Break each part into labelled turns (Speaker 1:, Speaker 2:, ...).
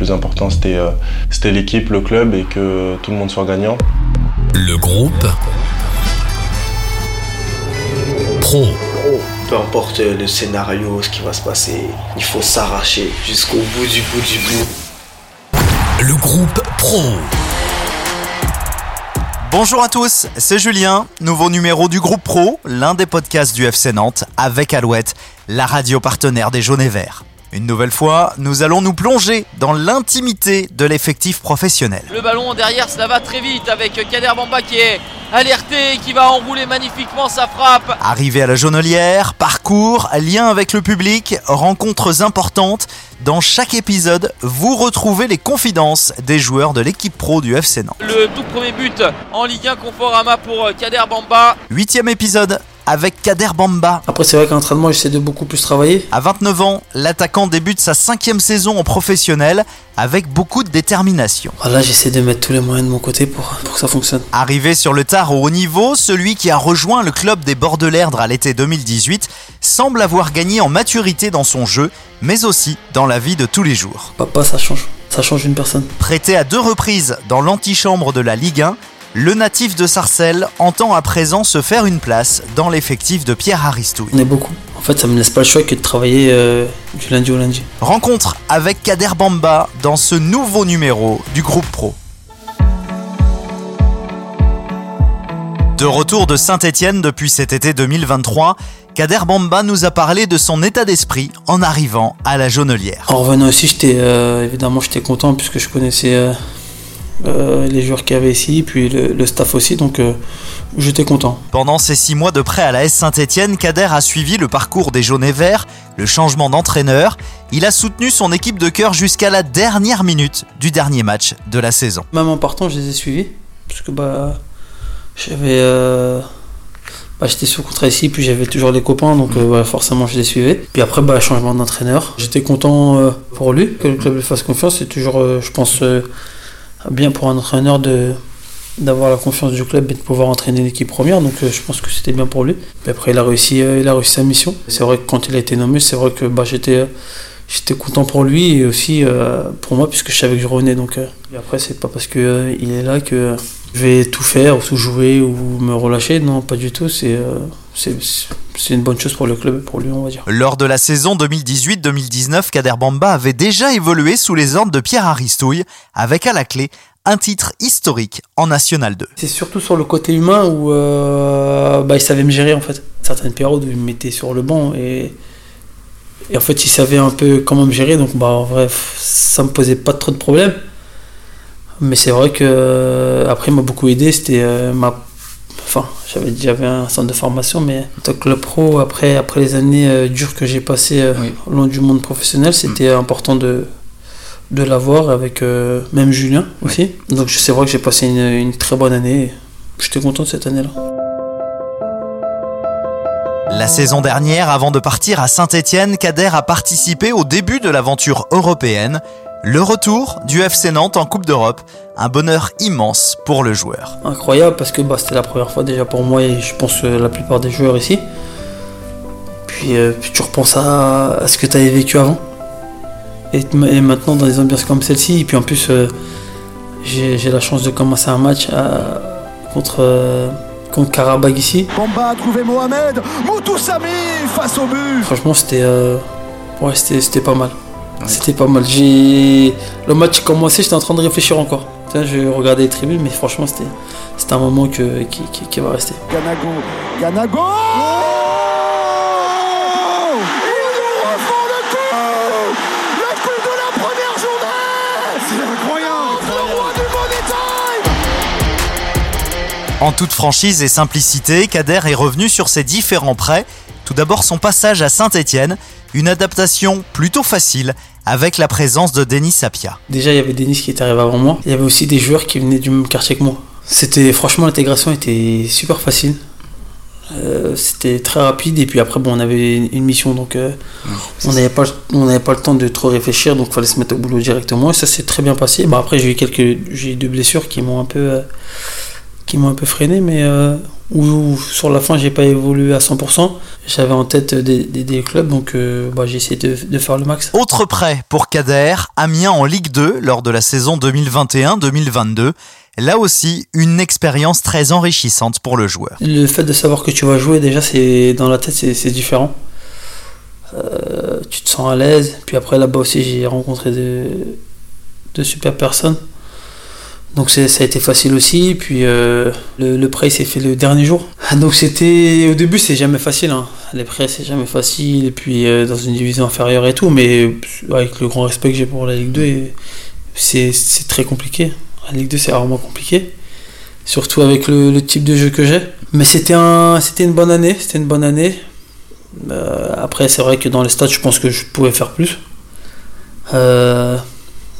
Speaker 1: plus important c'était c'était l'équipe, le club et que tout le monde soit gagnant.
Speaker 2: Le groupe Pro.
Speaker 3: Peu importe le scénario, ce qui va se passer, il faut s'arracher jusqu'au bout du bout du bout.
Speaker 2: Le groupe Pro.
Speaker 4: Bonjour à tous, c'est Julien, nouveau numéro du groupe Pro, l'un des podcasts du FC Nantes, avec Alouette, la radio partenaire des Jaunes et Verts. Une nouvelle fois, nous allons nous plonger dans l'intimité de l'effectif professionnel.
Speaker 5: Le ballon derrière, ça va très vite avec Kader Bamba qui est alerté, qui va enrouler magnifiquement sa frappe.
Speaker 4: Arrivé à la jaunelière, parcours, lien avec le public, rencontres importantes. Dans chaque épisode, vous retrouvez les confidences des joueurs de l'équipe pro du FC Nantes.
Speaker 5: Le tout premier but en Ligue 1 Conforama pour Kader Bamba.
Speaker 4: Huitième épisode, avec Kader Bamba.
Speaker 6: Après, c'est vrai qu'en entraînement, j'essaie de beaucoup plus travailler.
Speaker 4: À 29 ans, l'attaquant débute sa cinquième saison en professionnel avec beaucoup de détermination.
Speaker 6: Là, j'essaie de mettre tous les moyens de mon côté pour, pour que ça fonctionne.
Speaker 4: Arrivé sur le tard au haut niveau, celui qui a rejoint le club des Bords de l'Erdre à l'été 2018 semble avoir gagné en maturité dans son jeu, mais aussi dans la vie de tous les jours.
Speaker 6: Papa, ça change. Ça change une personne.
Speaker 4: Prêté à deux reprises dans l'antichambre de la Ligue 1, le natif de Sarcelles entend à présent se faire une place dans l'effectif de Pierre Aristouille.
Speaker 6: On est beaucoup. En fait, ça me laisse pas le choix que de travailler euh, du lundi au lundi.
Speaker 4: Rencontre avec Kader Bamba dans ce nouveau numéro du groupe Pro. De retour de Saint-Étienne depuis cet été 2023, Kader Bamba nous a parlé de son état d'esprit en arrivant à la Jaunelière.
Speaker 6: En revenant aussi, j'étais euh, évidemment j'étais content puisque je connaissais euh, euh, les joueurs qu'il y avait ici, puis le, staff aussi, donc euh, j'étais content.
Speaker 4: Pendant ces six mois de prêt à la S Saint-Etienne, Kader a suivi le parcours des jaunes et verts, le changement d'entraîneur. Il a soutenu son équipe de cœur jusqu'à la dernière minute du dernier match de la saison.
Speaker 6: Même en partant, je les ai suivis, parce que bah, j'avais. Euh, bah, j'étais sous contrat ici, puis j'avais toujours les copains, donc forcément je les suivais. Puis après, bah, changement d'entraîneur. J'étais content pour lui, que le club lui fasse confiance. C'est toujours, je pense, bien pour un entraîneur de d'avoir la confiance du club et de pouvoir entraîner l'équipe première. Donc euh, je pense que c'était bien pour lui. Et après, il a réussi, euh, il a réussi sa mission. C'est vrai que quand il a été nommé, c'est vrai que bah, j'étais euh, j'étais content pour lui et aussi pour moi puisque je savais que je revenais. Donc et après, c'est pas parce que il est là que je vais tout faire ou tout jouer ou me relâcher. Non, pas du tout. C'est c'est une bonne chose pour le club pour lui, on va dire.
Speaker 4: Lors de la saison 2018-2019, Kader Bamba avait déjà évolué sous les ordres de Pierre Aristouille, avec à la clé un titre historique en National 2.
Speaker 6: C'est surtout sur le côté humain où euh, bah, il savait me gérer en fait. Certaines périodes où il me mettait sur le banc et, et en fait il savait un peu comment me gérer, donc bah, bref, ça me posait pas trop de problèmes. Mais c'est vrai que euh, après il m'a beaucoup aidé, c'était euh, ma enfin, j'avais j'avais un centre de formation, mais en tant que le pro, après, après les années euh, dures que j'ai passées euh, au long du monde professionnel, c'était important de, de l'avoir avec euh, même Julien aussi. Donc c'est vrai que j'ai passé une, une, très bonne année. J'étais content de cette année-là.
Speaker 4: La saison dernière, avant de partir à Saint-Étienne, Kader a participé au début de l'aventure européenne le retour du FC Nantes en Coupe d'Europe, un bonheur immense pour le joueur.
Speaker 6: Incroyable parce que bah, c'était la première fois déjà pour moi et je pense la plupart des joueurs ici. Puis, euh, tu repenses à, ce que tu avais vécu avant. Et, maintenant dans des ambiances comme celle-ci, et puis en plus euh, j'ai la chance de commencer un match euh, contre, contre Karabag ici.
Speaker 7: Bamba a trouvé Mohamed, Moutoussami face au but.
Speaker 6: Franchement c'était ouais, c'était pas mal. C'était pas mal. J'ai le match commencé, j'étais en train de réfléchir encore. Tiens, je regardais les tribunes, mais franchement, c'était c'était un moment que, qui, qui, va rester.
Speaker 7: Ganago, Ganago
Speaker 4: En toute franchise et simplicité, Kader est revenu sur ses différents prêts. Tout d'abord son passage à Saint-Étienne, une adaptation plutôt facile avec la présence de Denis Sapia.
Speaker 6: Déjà, il y avait Denis qui était arrivé avant moi. Il y avait aussi des joueurs qui venaient du même quartier que moi. C'était franchement l'intégration était super facile. Euh, c'était très rapide et puis après bon on avait une mission donc euh, on n'avait pas on n'avait pas le temps de trop réfléchir donc il fallait se mettre au boulot directement et ça s'est très bien passé bah, après j'ai eu quelques j'ai eu deux blessures qui m'ont un peu euh, qui m'ont un peu freiné mais où sur la fin j'ai pas évolué à 100%. J'avais en tête des, des- des clubs, donc euh, bah, j'ai essayé de, de faire le max.
Speaker 4: Autre prêt pour Kader, Amiens en Ligue 2 lors de la saison 2021-2022. Là aussi, une expérience très enrichissante pour le joueur.
Speaker 6: Le fait de savoir que tu vas jouer, déjà, c'est dans la tête, c'est c'est différent. Euh, tu te sens à l'aise. Puis après, là-bas aussi, j'ai rencontré de, de super personnes. Donc ça a été facile aussi. Puis euh, le, prêt s'est fait le dernier jour. Ah, Donc c'était au début c'est jamais facile. hein. Les prêts c'est jamais facile. Et puis euh, dans une division inférieure et tout. Mais avec le grand respect que j'ai pour la Ligue 2, et c'est très compliqué. La Ligue 2 c'est vraiment compliqué. Surtout avec le, type de jeu que j'ai. Mais c'était un, c'était une bonne année. C'était une bonne année. Euh, après c'est vrai que dans les stades je pense que je pouvais faire plus. Euh,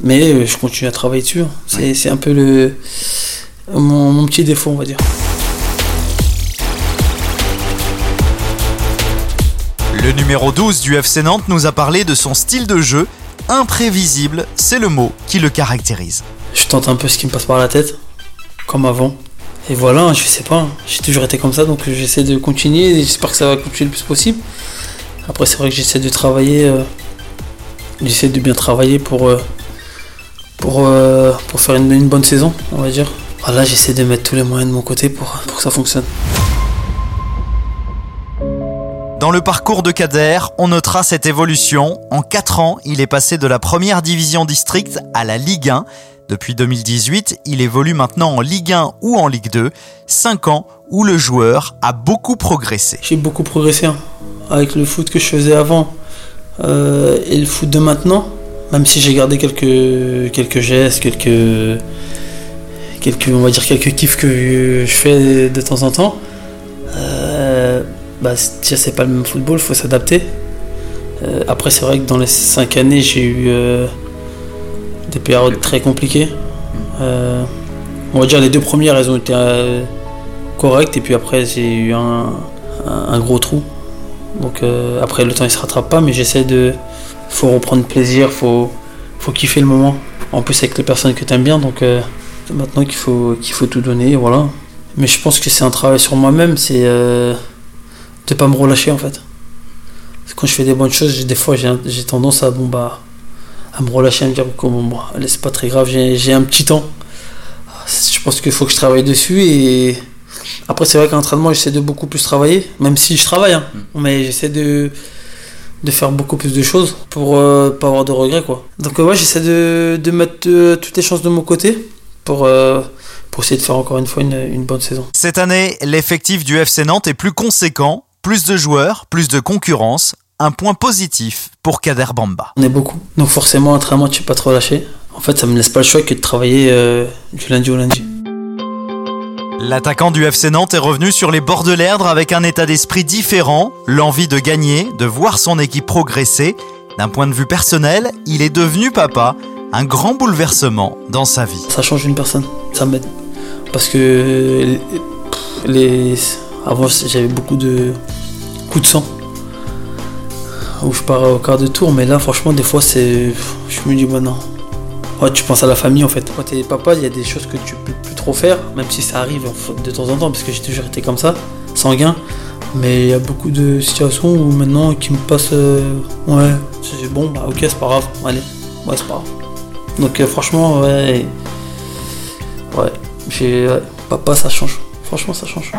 Speaker 6: mais je continue à travailler dessus. C'est c'est un peu le mon, mon petit défaut, on va dire.
Speaker 4: Le numéro 12 du FC Nantes nous a parlé de son style de jeu. Imprévisible, c'est le mot qui le caractérise.
Speaker 6: Je tente un peu ce qui me passe par la tête, comme avant. Et voilà, je sais pas, j'ai toujours été comme ça, donc j'essaie de continuer et j'espère que ça va continuer le plus possible. Après, c'est vrai que j'essaie de travailler, euh, j'essaie de bien travailler pour, euh, pour, euh, pour faire une, une bonne saison, on va dire. Voilà, j'essaie de mettre tous les moyens de mon côté pour, pour que ça fonctionne.
Speaker 4: Dans le parcours de Kader, on notera cette évolution. En 4 ans, il est passé de la première division district à la Ligue 1. Depuis 2018, il évolue maintenant en Ligue 1 ou en Ligue 2. 5 ans où le joueur a beaucoup progressé.
Speaker 6: J'ai beaucoup progressé hein, avec le foot que je faisais avant euh, et le foot de maintenant. Même si j'ai gardé quelques, quelques gestes, quelques, quelques, on va dire quelques kiffs que je fais de temps en temps. Euh, bah, c'est- pas le même football, faut s'adapter. Euh, après, c'est vrai que dans les 5 années, j'ai eu euh, des périodes très compliquées. On va dire les deux premières, elles ont été correctes, et puis après, j'ai eu un gros trou. Donc euh, après, le temps il se rattrape pas, mais j'essaie de. faut reprendre plaisir, faut, faut kiffer le moment. En plus, avec les personnes que tu aimes bien, donc euh, maintenant qu'il faut, qu'il faut tout donner, voilà. Mais je pense que c'est un travail sur moi-même, c'est euh, de pas me relâcher en fait. Parce que quand je fais des bonnes choses, des fois j'ai tendance à, bon, bah, à me relâcher, à me dire que bon, bon, allez, c'est pas très grave, j'ai un petit temps. Je pense qu'il faut que je travaille dessus et après c'est vrai qu'en entraînement j'essaie de beaucoup plus travailler, même si je travaille, hein, mais j'essaie de, de faire beaucoup plus de choses pour euh, pas avoir de regrets quoi. Donc euh, ouais j'essaie de, de mettre euh, toutes les chances de mon côté pour, euh, pour essayer de faire encore une fois une, une bonne saison.
Speaker 4: Cette année, l'effectif du FC Nantes est plus conséquent, plus de joueurs, plus de concurrence, un point positif pour Kader Bamba.
Speaker 6: On est beaucoup. Donc forcément, entraînement, tu peux pas te relâcher. En fait, ça me laisse pas le choix que de travailler euh, du lundi au lundi.
Speaker 4: L'attaquant du FC Nantes est revenu sur les bords de l'Erdre avec un état d'esprit différent, l'envie de gagner, de voir son équipe progresser. D'un point de vue personnel, il est devenu papa, un grand bouleversement dans sa vie.
Speaker 6: Ça change une personne, ça m'aide. Parce que les... avant, j'avais beaucoup de coups de sang. Où je pars au quart de tour, mais là, franchement, des fois, c'est. Je me dis, bon, non. Ouais, tu penses à la famille en fait. Quand t'es papa, il y a des choses que tu peux plus trop faire, même si ça arrive de temps en temps, parce que j'ai toujours été comme ça, sanguin. Mais il y a beaucoup de situations où maintenant qui me passent. euh, ouais, bon, bah ok, c'est pas grave, allez, ouais, c'est pas grave. Donc euh, franchement, ouais. Ouais, j'ai. ouais, papa, ça change. Franchement, ça change.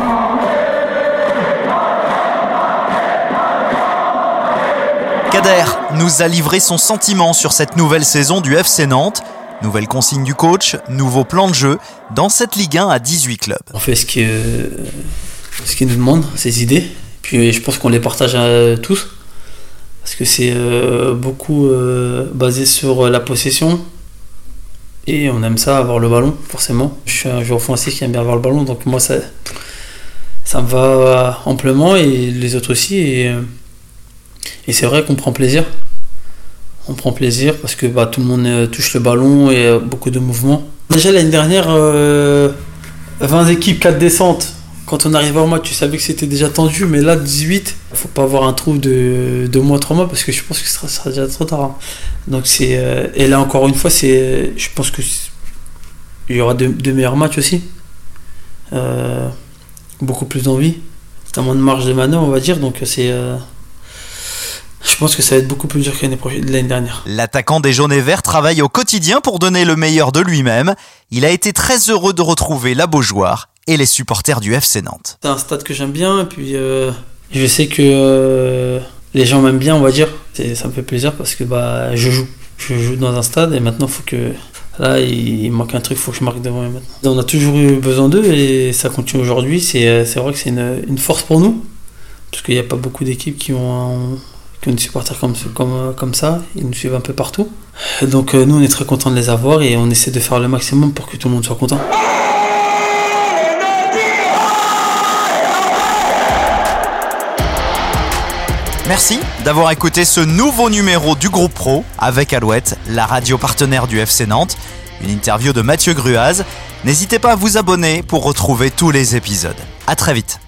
Speaker 4: Kader nous a livré son sentiment sur cette nouvelle saison du FC Nantes. Nouvelle consigne du coach, nouveau plan de jeu dans cette Ligue 1 à 18 clubs.
Speaker 6: On fait ce qu'il ce nous demande, ses idées. Puis je pense qu'on les partage à tous. Parce que c'est euh, beaucoup euh, basé sur la possession. Et on aime ça, avoir le ballon, forcément. Je suis un joueur offensif qui aime bien avoir le ballon, donc moi ça, ça me va amplement et les autres aussi. Euh, et c'est vrai qu'on prend plaisir. On prend plaisir parce que bah, tout le monde euh, touche le ballon et euh, beaucoup de mouvements. Déjà l'année dernière, euh, 20 équipes, 4 descentes. Quand on arrivait en match, tu savais que c'était déjà tendu, mais là, 18, il faut pas avoir un trou de 2 mois, 3 mois, parce que je pense que ce sera, déjà trop tard. hein. Donc c'est, euh, et là encore une fois, c'est, je pense que il y aura de, meilleurs matchs aussi. Euh, beaucoup plus d'envie. Moins de marge de manœuvre, on va dire, donc c'est. Je pense que ça va être beaucoup plus dur que l'année dernière.
Speaker 4: L'attaquant des jaunes et verts travaille au quotidien pour donner le meilleur de lui-même. Il a été très heureux de retrouver la Beaujoire et les supporters du FC Nantes.
Speaker 6: C'est un stade que j'aime bien, et puis euh, je sais que euh, les gens m'aiment bien, on va dire. Ça me fait plaisir parce que bah, je joue. Je joue dans un stade et maintenant il faut que. Là, il, manque un truc, il faut que je marque devant eux maintenant. On a toujours eu besoin d'eux et ça continue aujourd'hui. C'est euh, c'est vrai que c'est une, une force pour nous parce qu'il n'y a pas beaucoup d'équipes qui ont, qui ont des supporters comme, comme, comme ça. Ils nous suivent un peu partout. Donc euh, nous, on est très contents de les avoir et on essaie de faire le maximum pour que tout le monde soit content.
Speaker 4: Merci d'avoir écouté ce nouveau numéro du groupe Pro avec Alouette, la radio partenaire du FC Nantes. Une interview de Mathieu Gruaz. N'hésitez pas à vous abonner pour retrouver tous les épisodes. À très vite.